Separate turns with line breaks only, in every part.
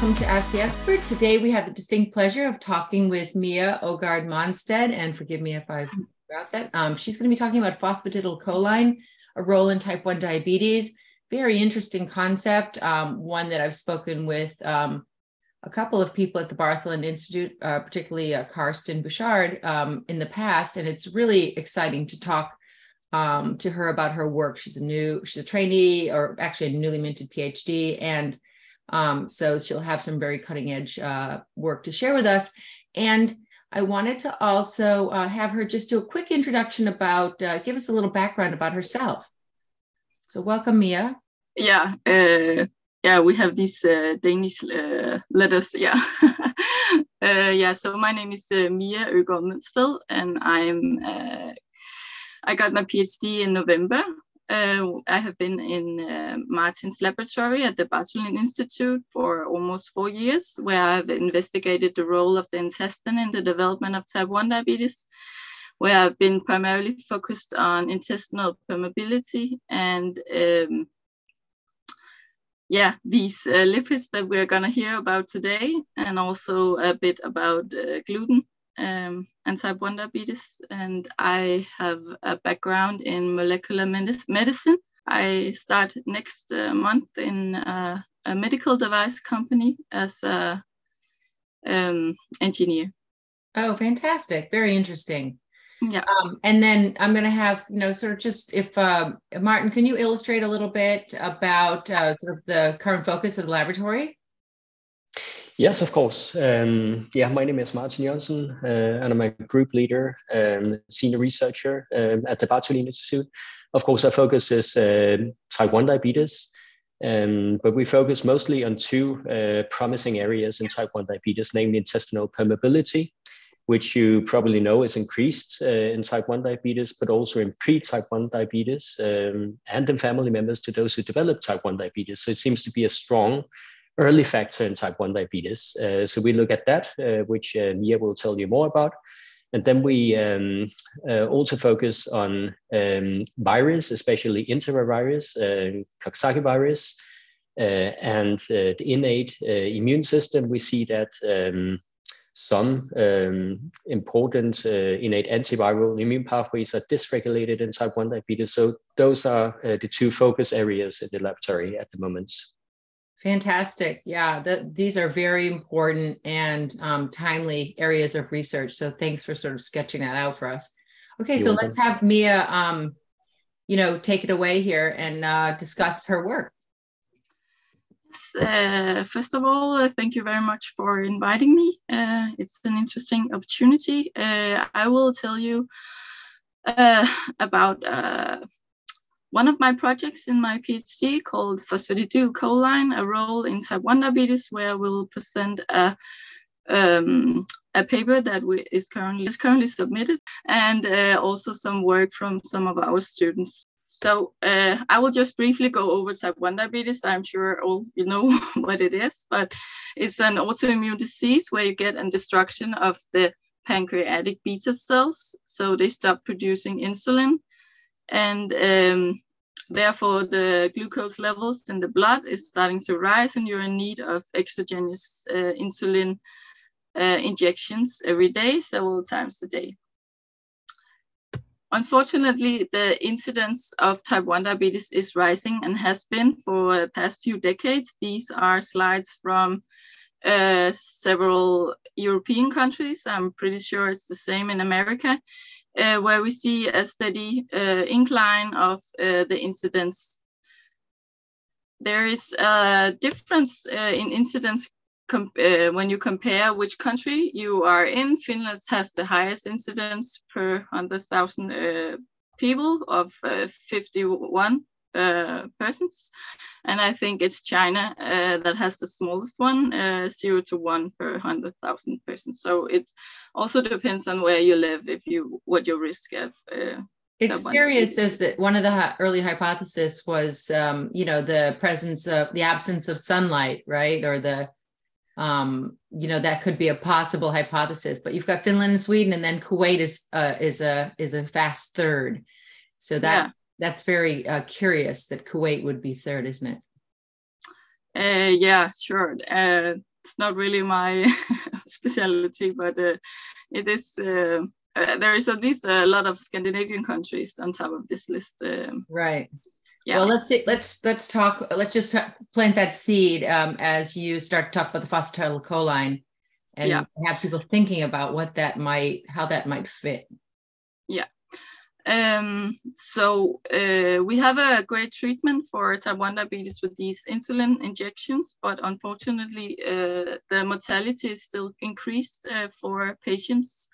welcome to Ask the Expert. Today we have the distinct pleasure of talking with Mia Ogard Monstead, and forgive me if I pronounced that. Um, she's going to be talking about phosphatidylcholine, a role in type 1 diabetes. Very interesting concept, um, one that I've spoken with um, a couple of people at the Bartholin Institute, uh, particularly uh, Karsten Buschard, um, in the past, and it's really exciting to talk um, to her about her work. She's a new, she's a trainee, or actually a newly minted PhD, and um, so she'll have some very cutting edge uh, work to share with us. And I wanted to also uh, have her just do a quick introduction about, uh, give us a little background about herself. So welcome, Mia.
Yeah, uh, yeah, we have these uh, Danish uh, letters. Yeah, yeah. So my name is Mia Øgaard Mønsted, and I'm I got my PhD in November uh, I have been in uh, Martin's laboratory at the Bartholin Institute for almost four years, where I've investigated the role of the intestine in the development of type 1 diabetes, where I've been primarily focused on intestinal permeability and um, yeah, these uh, lipids that we're going to hear about today, and also a bit about uh, gluten um, and type 1 diabetes, and I have a background in molecular medicine. I start next uh, month in uh, a medical device company as a um, engineer.
Oh, fantastic! Very interesting.
Yeah.
Um, and then I'm going to have you know sort of just if uh, Martin, can you illustrate a little bit about uh, sort of the current focus of the laboratory?
Yes, of course. Um, yeah, my name is Martin Jørgensen, uh, and I'm a group leader, um, senior researcher um, at the Bartholin Institute. Of course, our focus is uh, type 1 diabetes, um, but we focus mostly on two uh, promising areas in type 1 diabetes, namely intestinal permeability, which you probably know is increased uh, in type 1 diabetes, but also in pre type 1 diabetes um, and in family members to those who develop type 1 diabetes. So it seems to be a strong early factor in type 1 diabetes. Uh, so we look at that, uh, which uh, Mia will tell you more about. And then we um, uh, also focus on um, virus, especially enterovirus, uh, Coxsackie virus, uh, and uh, the innate immune system. We see that um, some um, important innate antiviral immune pathways are dysregulated in type 1 diabetes. So those are the two focus areas in the laboratory at the moment.
Fantastic. Yeah, the, these are very important and um, timely areas of research. So thanks for sort of sketching that out for us. Okay, You're so welcome. let's have Mia, um, you know, take it away here and uh, discuss her work.
Uh, first of all, uh, thank you very much for inviting me. Uh, it's an interesting opportunity. Uh, I will tell you uh, about one of my projects in my PhD called phosphatidylcholine, a role in type 1 diabetes, where we'll present a, um, a paper that we, is currently is currently submitted, and uh, also some work from some of our students. So uh, I will just briefly go over type 1 diabetes. I'm sure all you know what it is, but it's an autoimmune disease where you get a destruction of the pancreatic beta cells, so they stop producing insulin and um, therefore the glucose levels in the blood is starting to rise and you're in need of exogenous uh, insulin uh, injections every day, several times a day. Unfortunately, the incidence of type 1 diabetes is rising and has been for the past few decades. These are slides from uh, several European countries. I'm pretty sure it's the same in America where we see a steady uh, incline of uh, the incidence. There is a difference uh, in incidence uh, when you compare which country you are in. Finland has the highest incidence per 100,000 uh, people of 51 uh, persons. And I think it's China uh, that has the smallest one, uh, zero to one per 100,000 persons. So it also depends on where you live, if you what your risk of. Uh,
Experience says that one of the early hypotheses was, um, you know, the presence of the absence of sunlight, right, or the um, you know that could be a possible hypothesis but you've got finland and sweden and then kuwait is uh, is a is a fast third so that's that's very uh, curious that Kuwait would be third, isn't it?
Uh, yeah, sure. Uh, it's not really my specialty, but uh, it is. Uh, uh, there is at least a lot of Scandinavian countries on top of this list. Um,
right. Yeah. Well, let's see. Let's let's talk. Let's just plant that seed um, as you start to talk about the phosphatidylcholine, and yeah. have people thinking about what that might, how that might fit.
Um, so uh, we have a great treatment for type 1 diabetes with these insulin injections, but unfortunately uh, the mortality is still increased uh, for patients.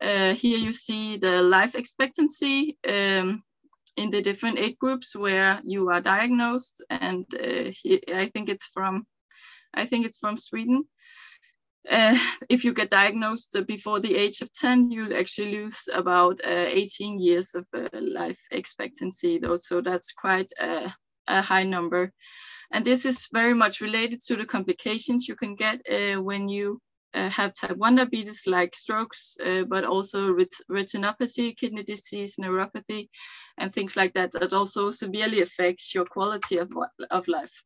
Uh, here you see the life expectancy um, in the different age groups where you are diagnosed, and uh, I think it's from, I think it's from Sweden uh, if you get diagnosed before the age of 10, you'll actually lose about uh, 18 years of uh, life expectancy, though. So that's quite a, a, high number. And this is very much related to the complications you can get uh, when you uh, have type 1 diabetes, like strokes, uh, but also ret retinopathy, kidney disease, neuropathy, and things like that, that also severely affects your quality of, of life.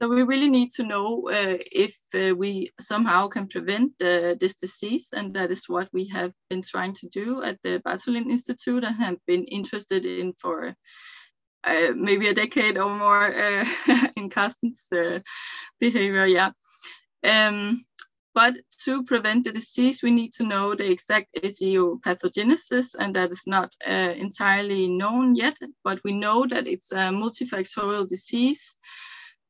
So we really need to know uh, if uh, we somehow can prevent uh, this disease, and that is what we have been trying to do at the Bartholin Institute and have been interested in for uh, maybe a decade or more uh, in Karsten's uh, behavior. Yeah. Um, but to prevent the disease, we need to know the exact etiopathogenesis, and that is not entirely known yet. But we know that it's a multifactorial disease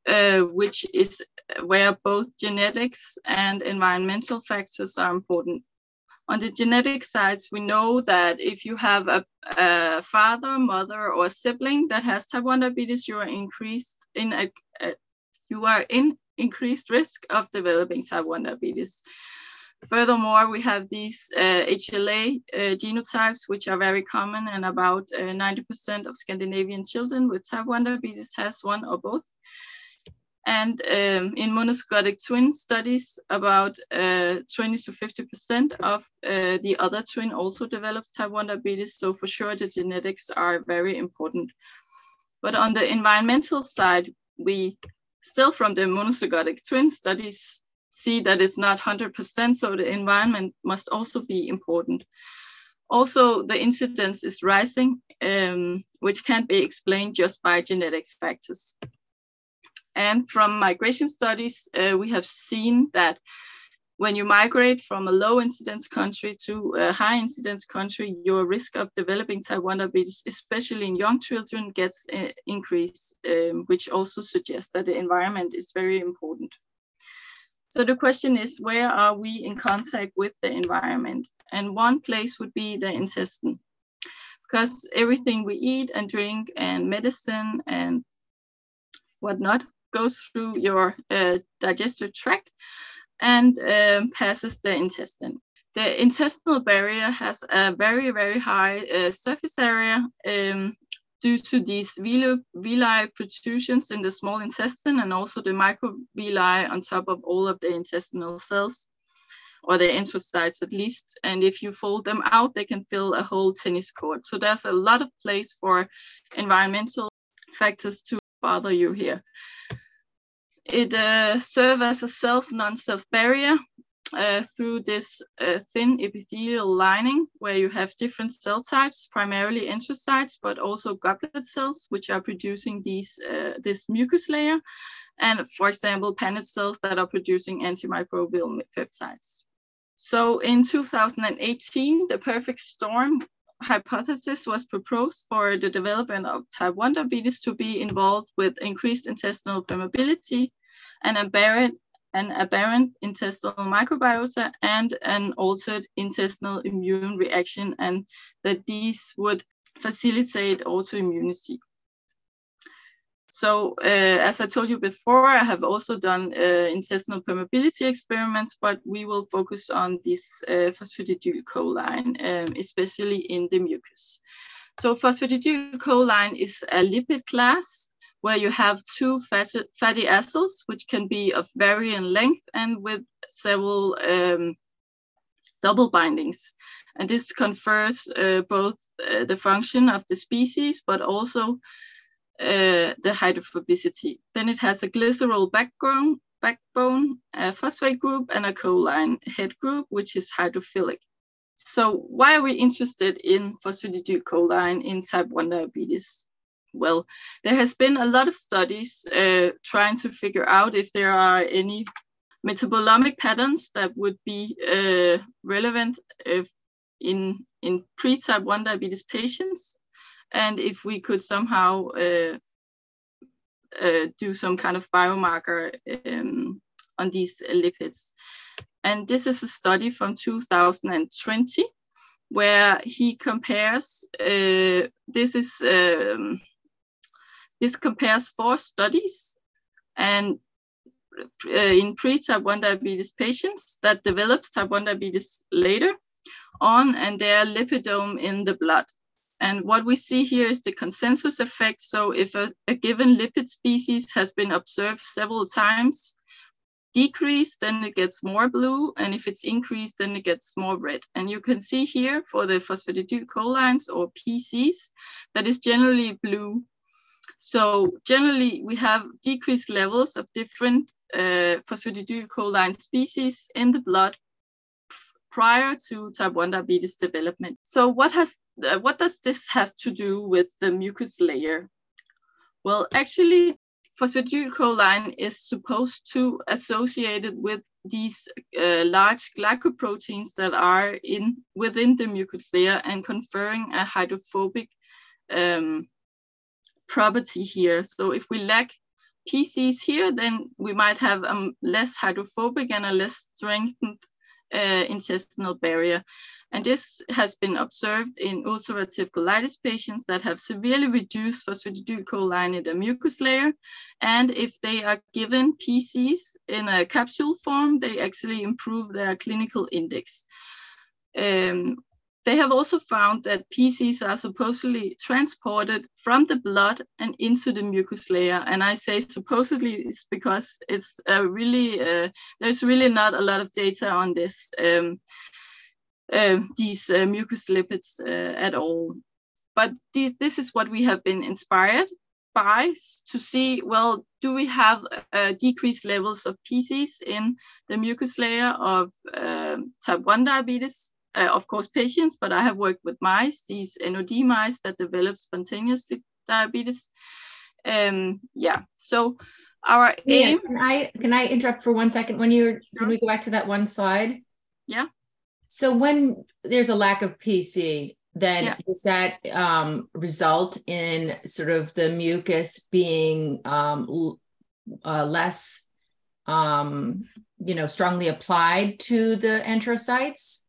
uh, which is where both genetics and environmental factors are important. On the genetic sides, we know that if you have a, a father, mother, or sibling that has type 1 diabetes, you are increased in a, a, you are in increased risk of developing type 1 diabetes. Furthermore, we have these uh, HLA uh, genotypes, which are very common, and about 90% uh, of Scandinavian children with type 1 diabetes has one or both. And um, in monozygotic twin studies, about uh, 20 to 50% of uh, the other twin also develops type 1 diabetes. So for sure, the genetics are very important. But on the environmental side, we still from the monozygotic twin studies see that it's not 100%, so the environment must also be important. Also, the incidence is rising, um, which can't be explained just by genetic factors. And from migration studies, uh, we have seen that when you migrate from a low incidence country to a high incidence country, your risk of developing type 1 diabetes, especially in young children, gets uh, increased, um, which also suggests that the environment is very important. So the question is, where are we in contact with the environment? And one place would be the intestine, because everything we eat and drink and medicine and whatnot goes through your uh, digestive tract and um, passes the intestine. The intestinal barrier has a very, very high uh, surface area um, due to these villi protrusions in the small intestine and also the microvilli on top of all of the intestinal cells or the enterocytes at least. And if you fold them out, they can fill a whole tennis court. So there's a lot of place for environmental factors to bother you here. It uh, serves as a self non-self barrier uh, through this uh, thin epithelial lining where you have different cell types, primarily enterocytes, but also goblet cells, which are producing these uh, this mucus layer, and for example, Paneth cells that are producing antimicrobial peptides. So in 2018, the perfect storm hypothesis was proposed for the development of type 1 diabetes to be involved with increased intestinal permeability and aberrant, an aberrant intestinal microbiota and an altered intestinal immune reaction, and that these would facilitate autoimmunity. So uh, as I told you before, I have also done uh, intestinal permeability experiments, but we will focus on this uh, phosphatidylcholine, um, especially in the mucus. So phosphatidylcholine is a lipid class where you have two fatty, acids, which can be of varying length and with several um, double bindings. And this confers uh, both uh, the function of the species, but also uh, the hydrophobicity. Then it has a glycerol background, backbone, a phosphate group, and a choline head group, which is hydrophilic. So why are we interested in phosphatidylcholine in type 1 diabetes? Well, there has been a lot of studies uh, trying to figure out if there are any metabolomic patterns that would be uh, relevant if in, in pre-type 1 diabetes patients, and if we could somehow uh, uh, do some kind of biomarker um, on these lipids. And this is a study from 2020 where he compares, uh, this is, um, this compares four studies and uh, in pre-type 1 diabetes patients that develops type 1 diabetes later on and their lipidome in the blood. And what we see here is the consensus effect. So if a, a given lipid species has been observed several times, decreased, then it gets more blue. And if it's increased, then it gets more red. And you can see here for the phosphatidylcholines or PCs, that is generally blue. So generally we have decreased levels of different uh, phosphatidylcholine species in the blood prior to type 1 diabetes development. So what has uh, what does this have to do with the mucus layer? Well, actually, phosphatidylcholine is supposed to associated with these uh, large glycoproteins that are in within the mucus layer and conferring a hydrophobic um, property here. So if we lack PCs here, then we might have a less hydrophobic and a less strengthened uh, intestinal barrier. And this has been observed in ulcerative colitis patients that have severely reduced phosphatidylcholine in the mucus layer. And if they are given PCs in a capsule form, they actually improve their clinical index. Um, they have also found that PCs are supposedly transported from the blood and into the mucus layer. And I say supposedly it's because it's really, uh, there's really not a lot of data on this, um, uh, these uh, mucus lipids uh, at all. But th this is what we have been inspired by to see, well, do we have uh, decreased levels of PCs in the mucus layer of um, type 1 diabetes uh, of course, patients, but I have worked with mice, these NOD mice that develop spontaneously diabetes. Um, yeah, so our
yeah,
aim.
Can I can I interrupt for one second? When you're, sure. can we go back to that one slide?
Yeah.
So when there's a lack of PC, then yeah. does that um, result in sort of the mucus being um, uh, less, um, you know, strongly applied to the enterocytes?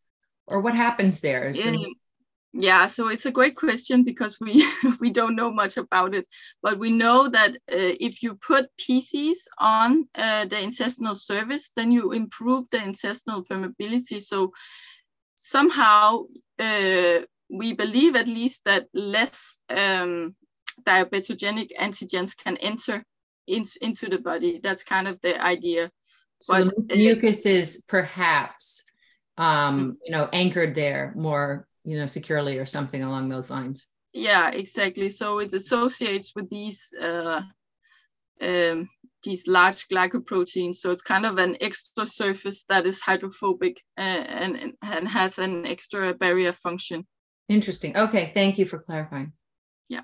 or what happens there?
Yeah. yeah, so it's a great question because we we don't know much about it, but we know that uh, if you put PCs on uh, the intestinal surface, then you improve the intestinal permeability. So somehow uh, we believe at least that less um, diabetogenic antigens can enter in, into the body. That's kind of the idea.
So but, the mucus is perhaps um, you know, anchored there more, you know, securely or something along those lines.
Yeah, exactly. So it associates with these uh, um, these large glycoproteins. So it's kind of an extra surface that is hydrophobic uh, and, and has an extra barrier function.
Interesting. Okay, thank you for clarifying.
Yeah.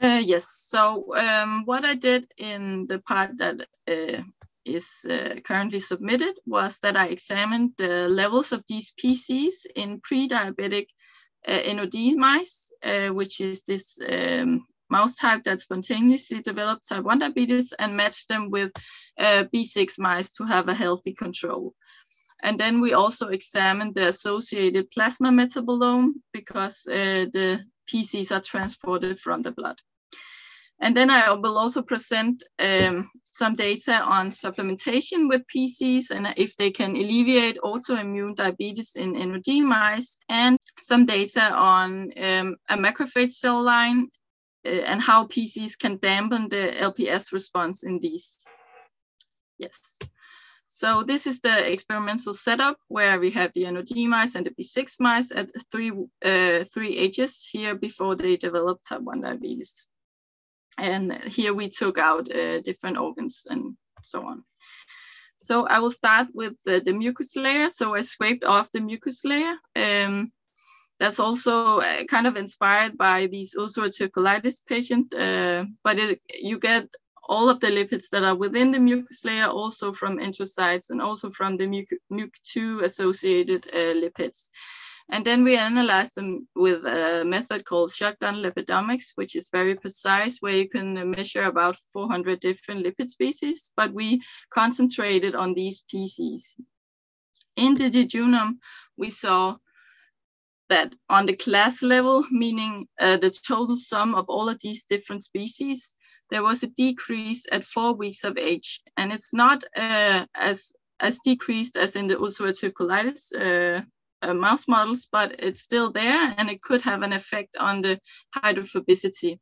Uh, yes. So um, what I did in the part that uh, is uh, currently submitted was that I examined the levels of these PCs in pre-diabetic uh, NOD mice, uh, which is this um, mouse type that spontaneously developed type 1 diabetes and matched them with uh, B6 mice to have a healthy control. And then we also examined the associated plasma metabolome because uh, the PCs are transported from the blood. And then I will also present um, some data on supplementation with PCs and if they can alleviate autoimmune diabetes in NOD mice, and some data on um, a macrophage cell line and how PCs can dampen the LPS response in these. Yes. So this is the experimental setup where we have the NOD mice and the B6 mice at three, uh, three ages here before they develop type 1 diabetes. And here we took out uh, different organs and so on. So I will start with the, the mucus layer. So I scraped off the mucus layer. Um, that's also uh, kind of inspired by these ulcerative colitis patient, uh, but it, you get all of the lipids that are within the mucus layer also from enterocytes and also from the MUC2 associated uh, lipids. And then we analyze them with a method called shotgun lipidomics, which is very precise, where you can measure about 400 different lipid species, but we concentrated on these PCs. In the jejunum, we saw that on the class level, meaning uh, the total sum of all of these different species, there was a decrease at four weeks of age. And it's not uh, as, as decreased as in the ulcerative colitis uh, uh, mouse models, but it's still there and it could have an effect on the hydrophobicity.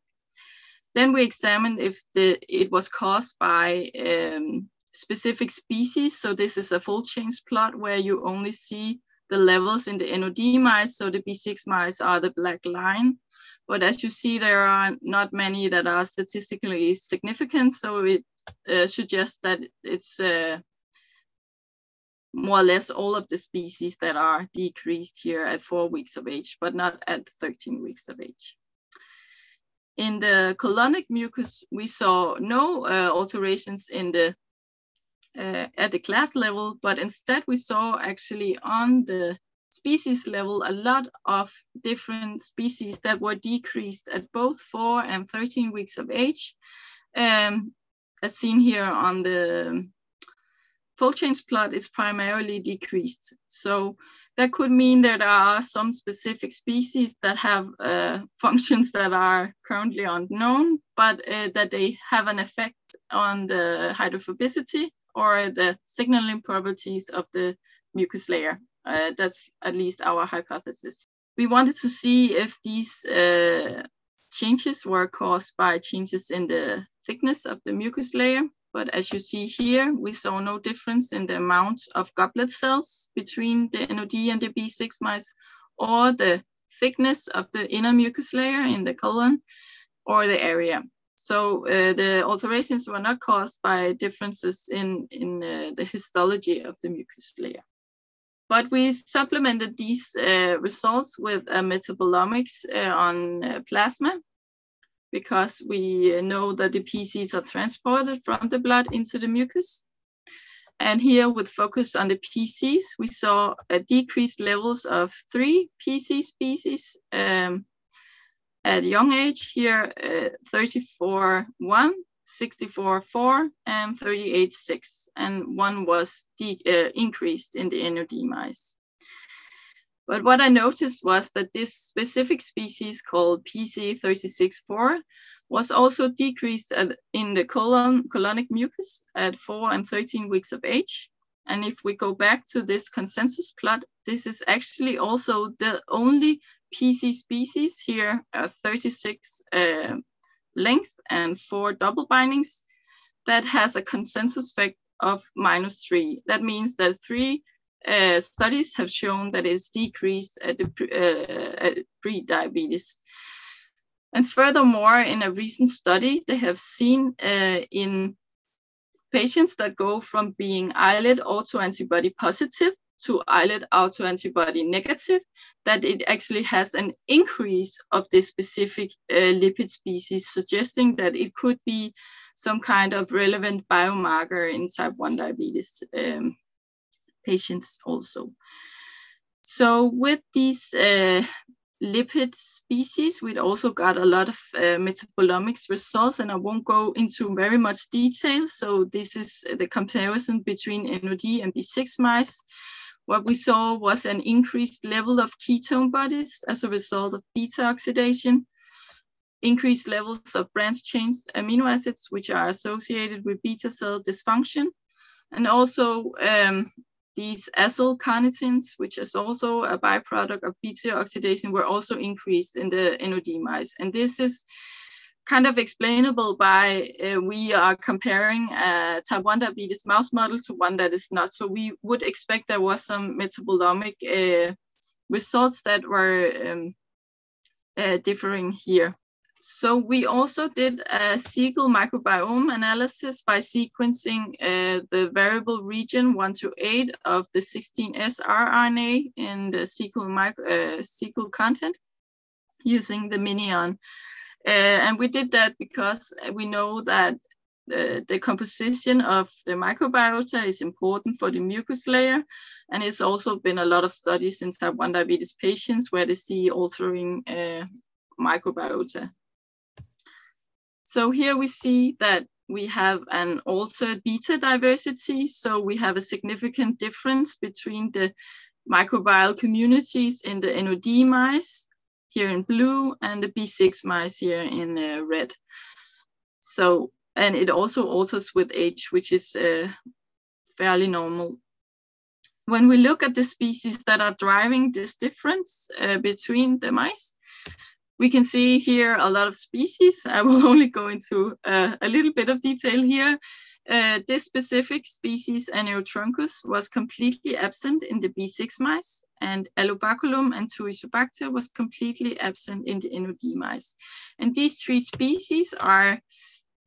Then we examined if the, it was caused by um, specific species. So this is a fold change plot where you only see the levels in the NOD mice. So the B6 mice are the black line. But as you see, there are not many that are statistically significant. So it uh, suggests that it's uh, more or less all of the species that are decreased here at four weeks of age, but not at 13 weeks of age. In the colonic mucus, we saw no uh, alterations in the uh, at the class level, but instead we saw actually on the species level a lot of different species that were decreased at both 4 and 13 weeks of age, um, as seen here on the fold change plot is primarily decreased. So that could mean that there are some specific species that have uh, functions that are currently unknown, but uh, that they have an effect on the hydrophobicity or the signaling properties of the mucus layer. Uh, that's at least our hypothesis. We wanted to see if these uh, changes were caused by changes in the thickness of the mucus layer but as you see here, we saw no difference in the amount of goblet cells between the NOD and the B6 mice or the thickness of the inner mucus layer in the colon or the area. So uh, the alterations were not caused by differences in, in uh, the histology of the mucus layer. But we supplemented these uh, results with a metabolomics uh, on uh, plasma because we know that the PCs are transported from the blood into the mucus. And here with focus on the PCs, we saw a decreased levels of three PC species um, at young age here, uh, 34, 1, 64, 4, and 38, 6. And one was uh, increased in the NOD mice. But what I noticed was that this specific species called PC364 was also decreased at, in the colon, colonic mucus at 4 and 13 weeks of age. And if we go back to this consensus plot, this is actually also the only PC species here, uh, 36 uh, length and four double bindings that has a consensus effect of minus three. That means that three uh, studies have shown that it's decreased at, the, uh, at pre-diabetes. And furthermore, in a recent study, they have seen uh, in patients that go from being islet autoantibody positive to islet autoantibody negative, that it actually has an increase of this specific uh, lipid species, suggesting that it could be some kind of relevant biomarker in type 1 diabetes. Um, patients also. So with these uh, lipid species, we also got a lot of uh, metabolomics results, and I won't go into very much detail. So this is the comparison between NOD and B6 mice. What we saw was an increased level of ketone bodies as a result of beta oxidation, increased levels of branched-chain amino acids, which are associated with beta cell dysfunction, and also um, these acyl carnitines, which is also a byproduct of beta oxidation, were also increased in the NOD mice. And this is kind of explainable by uh, we are comparing a type 1 diabetes mouse model to one that is not. So we would expect there was some metabolomic uh, results that were um, uh, differing here. So we also did a cecal microbiome analysis by sequencing uh, the variable region 1 to 8 of the 16S rRNA in the cecal, micro, uh, cecal content using the MinION. Uh, and we did that because we know that the, the composition of the microbiota is important for the mucus layer. And it's also been a lot of studies in type 1 diabetes patients where they see altering uh, microbiota. So here we see that we have an altered beta diversity. So we have a significant difference between the microbial communities in the NOD mice here in blue and the B6 mice here in uh, red. So, and it also alters with age, which is uh, fairly normal. When we look at the species that are driving this difference uh, between the mice, we can see here a lot of species. I will only go into uh, a little bit of detail here. Uh, this specific species, Anaerotruncus, was completely absent in the B6 mice, and Allobaculum and Turicibacter was completely absent in the NOD mice. And these three species are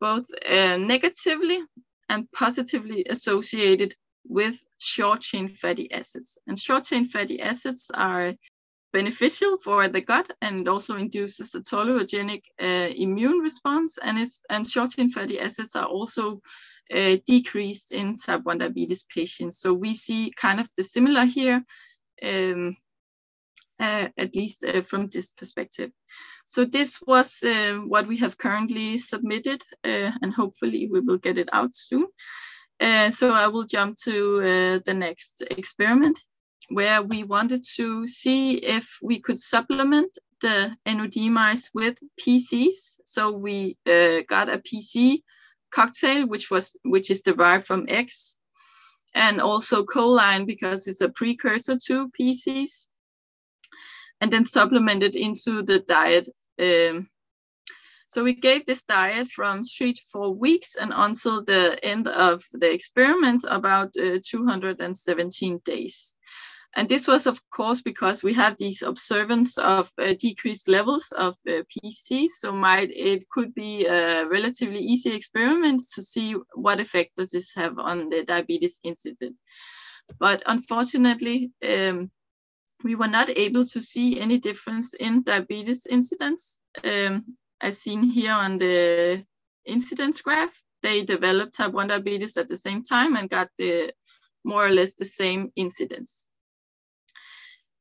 both uh, negatively and positively associated with short-chain fatty acids. And short-chain fatty acids are beneficial for the gut and also induces a tolerogenic uh, immune response. And, it's, and short-chain fatty acids are also uh, decreased in type 1 diabetes patients. So we see kind of the similar here, um, uh, at least uh, from this perspective. So this was uh, what we have currently submitted, uh, and hopefully we will get it out soon. so I will jump to the next experiment where we wanted to see if we could supplement the NOD mice with PCs. So we uh, got a PC cocktail, which was which is derived from eggs, and also choline because it's a precursor to PCs, and then supplemented into the diet. Um, so we gave this diet from three to four weeks and until the end of the experiment, about uh, 217 days. And this was, of course, because we have these observance of uh, decreased levels of uh, PCs. So might it could be a relatively easy experiment to see what effect does this have on the diabetes incident. But unfortunately, um, we were not able to see any difference in diabetes incidence. Um, as seen here on the incidence graph, they developed type 1 diabetes at the same time and got the more or less the same incidence.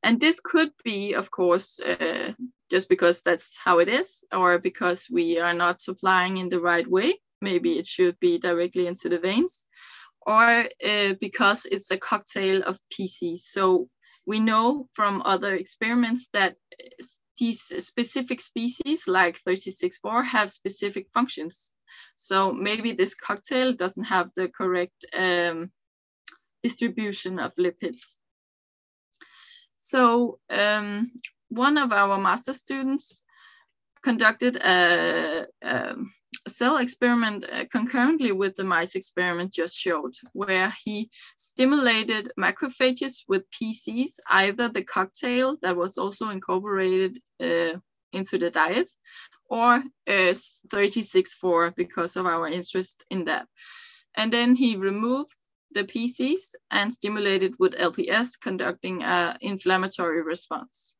And this could be, of course, uh, just because that's how it is, or because we are not supplying in the right way. Maybe it should be directly into the veins, or uh, because it's a cocktail of PCs. So we know from other experiments that these specific species, like 36-4, have specific functions. So maybe this cocktail doesn't have the correct um, distribution of lipids. So um, one of our master students conducted a, a cell experiment uh, concurrently with the mice experiment just showed, where he stimulated macrophages with PCs, either the cocktail that was also incorporated uh, into the diet, or uh, 36-4 because of our interest in that. And then he removed the PCs and stimulated with LPS conducting an inflammatory response.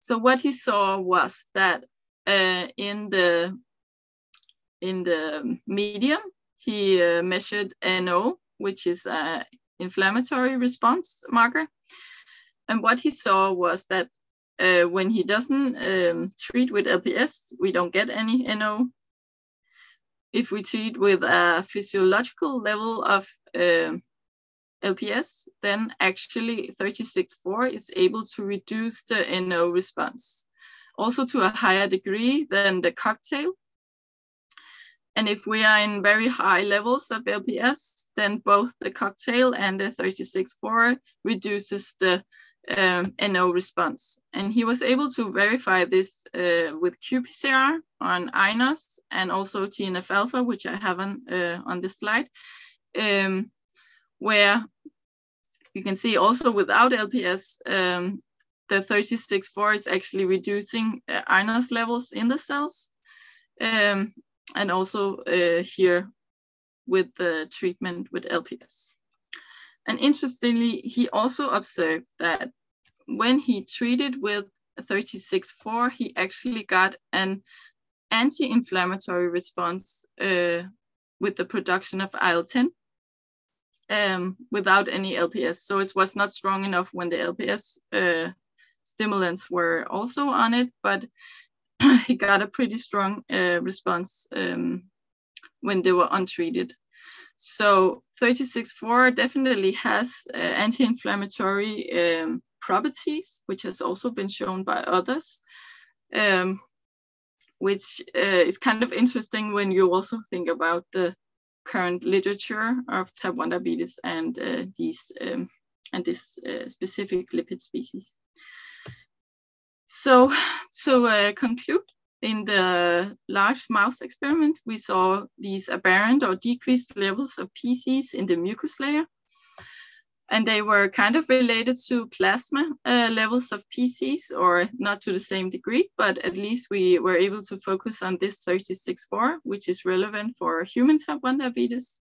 So what he saw was that uh, in the in the medium, he uh, measured NO, which is an inflammatory response marker. And what he saw was that uh, when he doesn't um, treat with LPS, we don't get any NO if we treat with a physiological level of uh, LPS, then actually 36.4 is able to reduce the NO response, also to a higher degree than the cocktail. And if we are in very high levels of LPS, then both the cocktail and the 36.4 reduces the um, NO response. And he was able to verify this uh, with qPCR on INOS and also TNF alpha, which I have on, uh, on this slide, um, where you can see also without LPS, um, the 36-4 is actually reducing uh, INOS levels in the cells. Um, and also uh, here with the treatment with LPS. And interestingly, he also observed that when he treated with 36-4, he actually got an anti-inflammatory response uh, with the production of IL-10 um, without any LPS. So it was not strong enough when the LPS uh, stimulants were also on it, but he got a pretty strong uh, response um, when they were untreated. So 36-4 definitely has uh, anti-inflammatory um, properties, which has also been shown by others, um, which uh, is kind of interesting when you also think about the current literature of type 1 diabetes and uh, these um, and this uh, specific lipid species. So to uh, conclude, in the large mouse experiment, we saw these aberrant or decreased levels of PCs in the mucus layer. And they were kind of related to plasma uh, levels of PCs, or not to the same degree, but at least we were able to focus on this 36-4, which is relevant for human type 1 diabetes.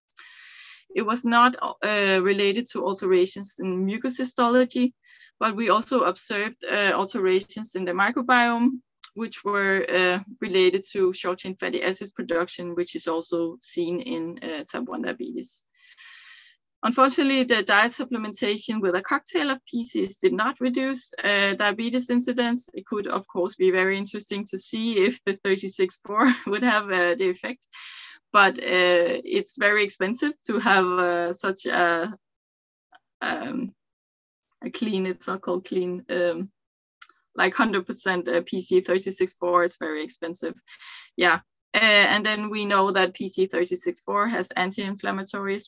It was not uh, related to alterations in mucus histology, but we also observed uh, alterations in the microbiome, which were uh, related to short chain fatty acids production, which is also seen in uh, type 1 diabetes. Unfortunately, the diet supplementation with a cocktail of PCs did not reduce uh, diabetes incidence. It could, of course, be very interesting to see if the 36-4 would have uh, the effect, but uh, it's very expensive to have uh, such a um, a clean, it's not called clean, um, like 100% PC 36-4 is very expensive. Yeah. Uh, and then we know that PC 36-4 has anti-inflammatory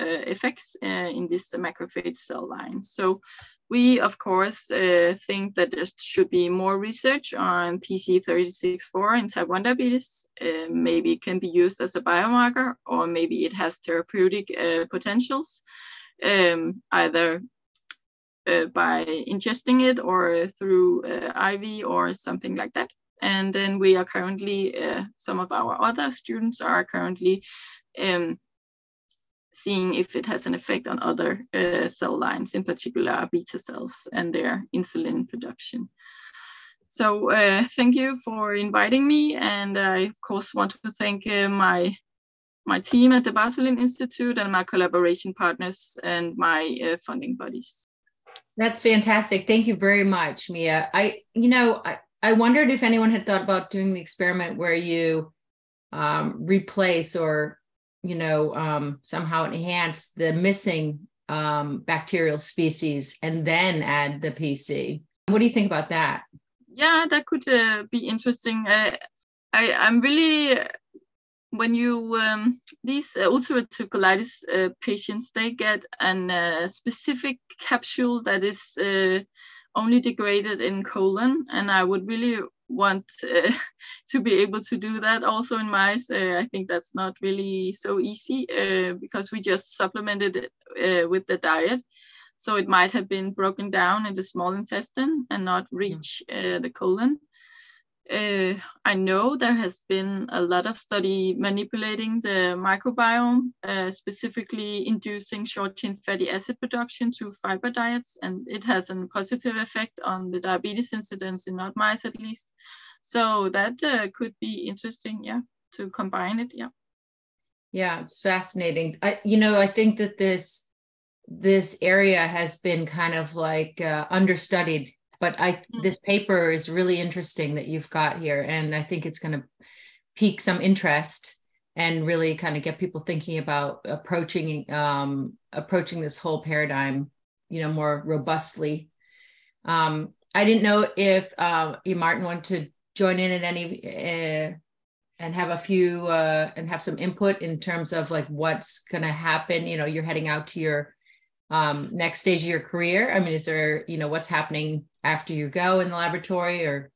uh, effects uh, in this macrophage cell line. So we, of course, uh, think that there should be more research on PC36-4 in type 1 diabetes. Uh, maybe it can be used as a biomarker, or maybe it has therapeutic uh, potentials, um, either uh, by ingesting it or through uh, IV or something like that. And then we are currently, uh, some of our other students are currently um, seeing if it has an effect on other uh, cell lines, in particular beta cells and their insulin production. So uh, thank you for inviting me. And I, of course, want to thank my my team at the Bartholin Institute and my collaboration partners and my funding bodies.
That's fantastic. Thank you very much, Mia. I, you know, I, I wondered if anyone had thought about doing the experiment where you um, replace or, you know, um, somehow enhance the missing um, bacterial species and then add the PC. What do you think about that?
Yeah, that could uh, be interesting. Uh, I, I'm really when you um, these uh, ulcerative colitis uh, patients they get a uh, specific capsule that is uh, only degraded in colon and i would really want uh, to be able to do that also in mice. Uh, i think that's not really so easy because we just supplemented it with the diet. So it might have been broken down in the small intestine and not reach the colon uh, I know there has been a lot of study manipulating the microbiome, uh, specifically inducing short chain fatty acid production through fiber diets, and it has a positive effect on the diabetes incidence in NOD mice at least. So that uh, could be interesting, yeah, to combine it, yeah.
Yeah, it's fascinating. I, you know, I think that this this area has been kind of like uh, understudied but I mm. this paper is really interesting that you've got here, and I think it's going to pique some interest and really kind of get people thinking about approaching um, approaching this whole paradigm, you know, more robustly. Um, I didn't know if uh, you Martin wanted to join in at any uh, and have a few uh, and have some input in terms of like what's going to happen. You know, you're heading out to your um, next stage of your career? I mean, is there, you know, what's happening after you go in the laboratory or?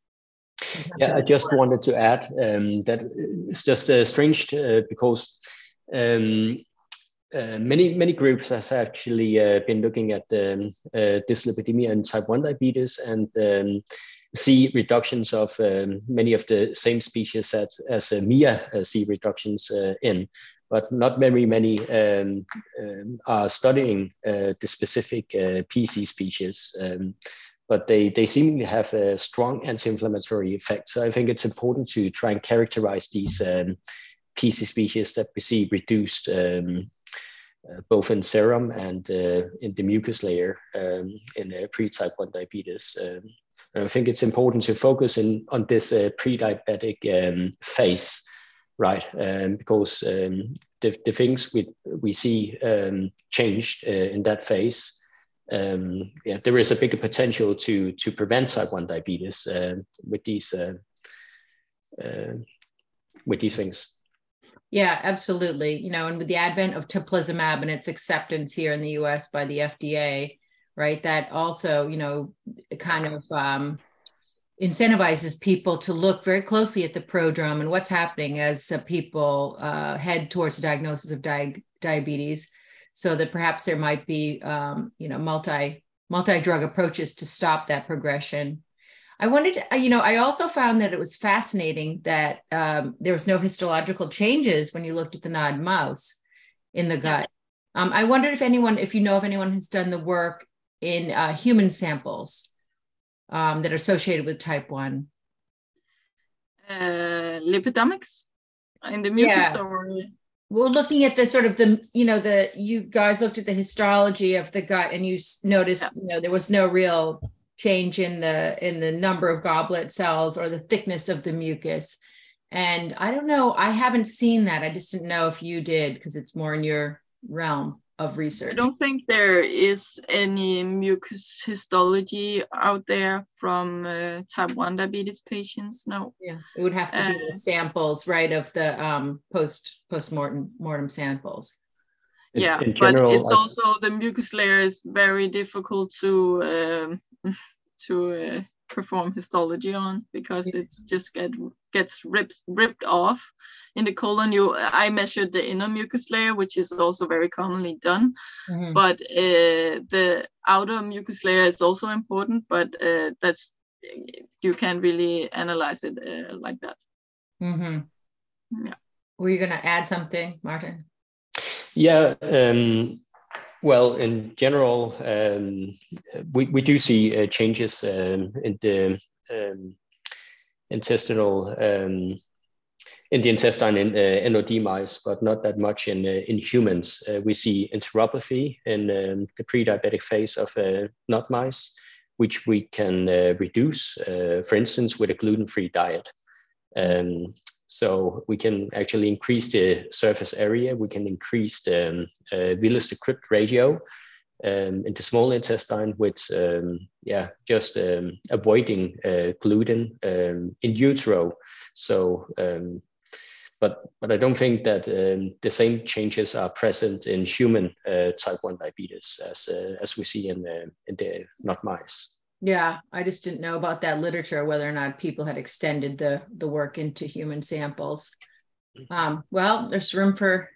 Yeah, I just wanted to add um, that it's just uh, strange uh, because um, uh, many many groups has actually uh, been looking at um, uh, dyslipidemia and type 1 diabetes and um, see reductions of um, many of the same species as, as uh, MIA see reductions uh, in, but not very many um, um, are studying the specific PC species. Um, but they, they seemingly have a strong anti-inflammatory effect. So I think it's important to try and characterize these PC species that we see reduced um, uh, both in serum and uh, in the mucus layer um, in uh, pre-type 1 diabetes. Um, I think it's important to focus in on this uh, pre-diabetic um, phase, right? Um, because um, the, the things we, we see um, changed uh, in that phase, yeah, there is a bigger potential to, to prevent type 1 diabetes with, these, with these things.
Yeah, absolutely. You know, and with the advent of teplizumab and its acceptance here in the US by the FDA, right, that also, you know, kind of um, incentivizes people to look very closely at the prodrome and what's happening as uh, people uh, head towards a diagnosis of di- diabetes so that perhaps there might be um, you know multi multi drug approaches to stop that progression I wanted to, you know, I also found that it was fascinating that um, there was no histological changes when you looked at the NOD mouse in the gut. Um, I wondered if anyone, if you know if anyone has done the work in uh, human samples um, that are associated with type 1.
Uh, lipidomics in the mucus yeah. or
well looking at the sort of the you know the you guys looked at the histology of the gut and you noticed yeah. you know there was no real change in the in the number of goblet cells or the thickness of the mucus. And i don't know i haven't seen that. I just didn't know if you did because it's more in your realm of research.
i don't think there is any mucus histology out there from uh, type 1 diabetes patients no.
Yeah it would have to be the uh, samples right of the um, post post mortem mortem samples
yeah in general, but it's also the mucus layer is very difficult to um, to uh, perform histology on because it's just get gets ripped ripped off in the colon you i measured the inner mucus layer which is also very commonly done mm-hmm. but uh, the outer mucus layer is also important but uh, that's you can't really analyze it uh, like that
mm-hmm. yeah were you going to add something martin
yeah um, well, in general, um, we, we do see uh, changes um, in the um, intestinal um, in the intestine in uh, NOD mice, but not that much in uh, in humans. Uh, we see enteropathy in um, the pre-diabetic phase of uh, NOD mice, which we can uh, reduce, for instance, with a gluten-free diet. Um, so we can actually increase the surface area. We can increase the um, uh, villus to crypt ratio um, in the small intestine with um, yeah just um, avoiding uh, gluten um, in utero. So um, but but I don't think that um, the same changes are present in human uh, type one diabetes as uh, as we see in the in the NOD mice.
Yeah, I just didn't know about that literature, whether or not people had extended the the work into human samples. Um, well, there's room for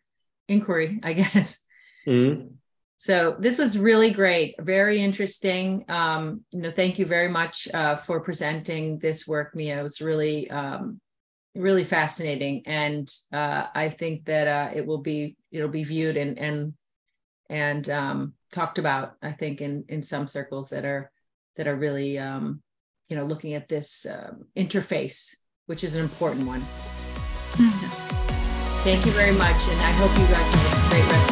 inquiry, I guess. Mm-hmm. So this was really great, very interesting. Um, you know, thank you very much uh, for presenting this work, Mia. It was really, um, really fascinating, and uh, I think that uh, it will be it'll be viewed and and and um, talked about. I think in in some circles that are that are really, um, you know, looking at this um, interface, which is an important one. Mm-hmm. Thank you very much, and I hope you guys have a great rest of your day.